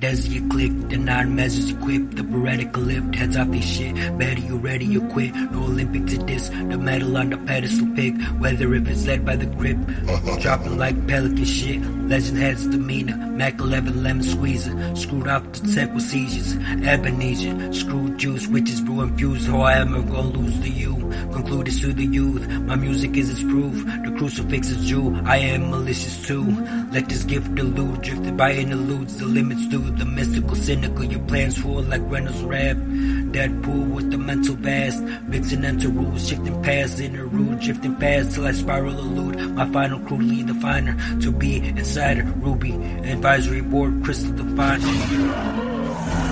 Does you click, the nine measures equipped, the beretical lift, heads off this shit. Better you ready, you quit. No Olympics to this, the medal on the pedestal pick. Whether if it's led by the grip, dropping like pelican shit. Legend has the demeanor, Mac 11 lemon squeezer. Screwed off the set with seizures. Ebenezer, screwed juice, witches brew infused. How I am gonna lose the you. Conclude it's to the youth. My music is its proof. The crucifix is Jew. I am malicious too. Let this gift elude, drifted by interludes. The limits to the mystical, cynical. Your plans full like Reynolds rap. Deadpool with the mental vast. Mixing into rules, shifting past inner rude, drifting fast till I spiral elude. My final crew lead the finer to be insider, Ruby, advisory board, crystal definer.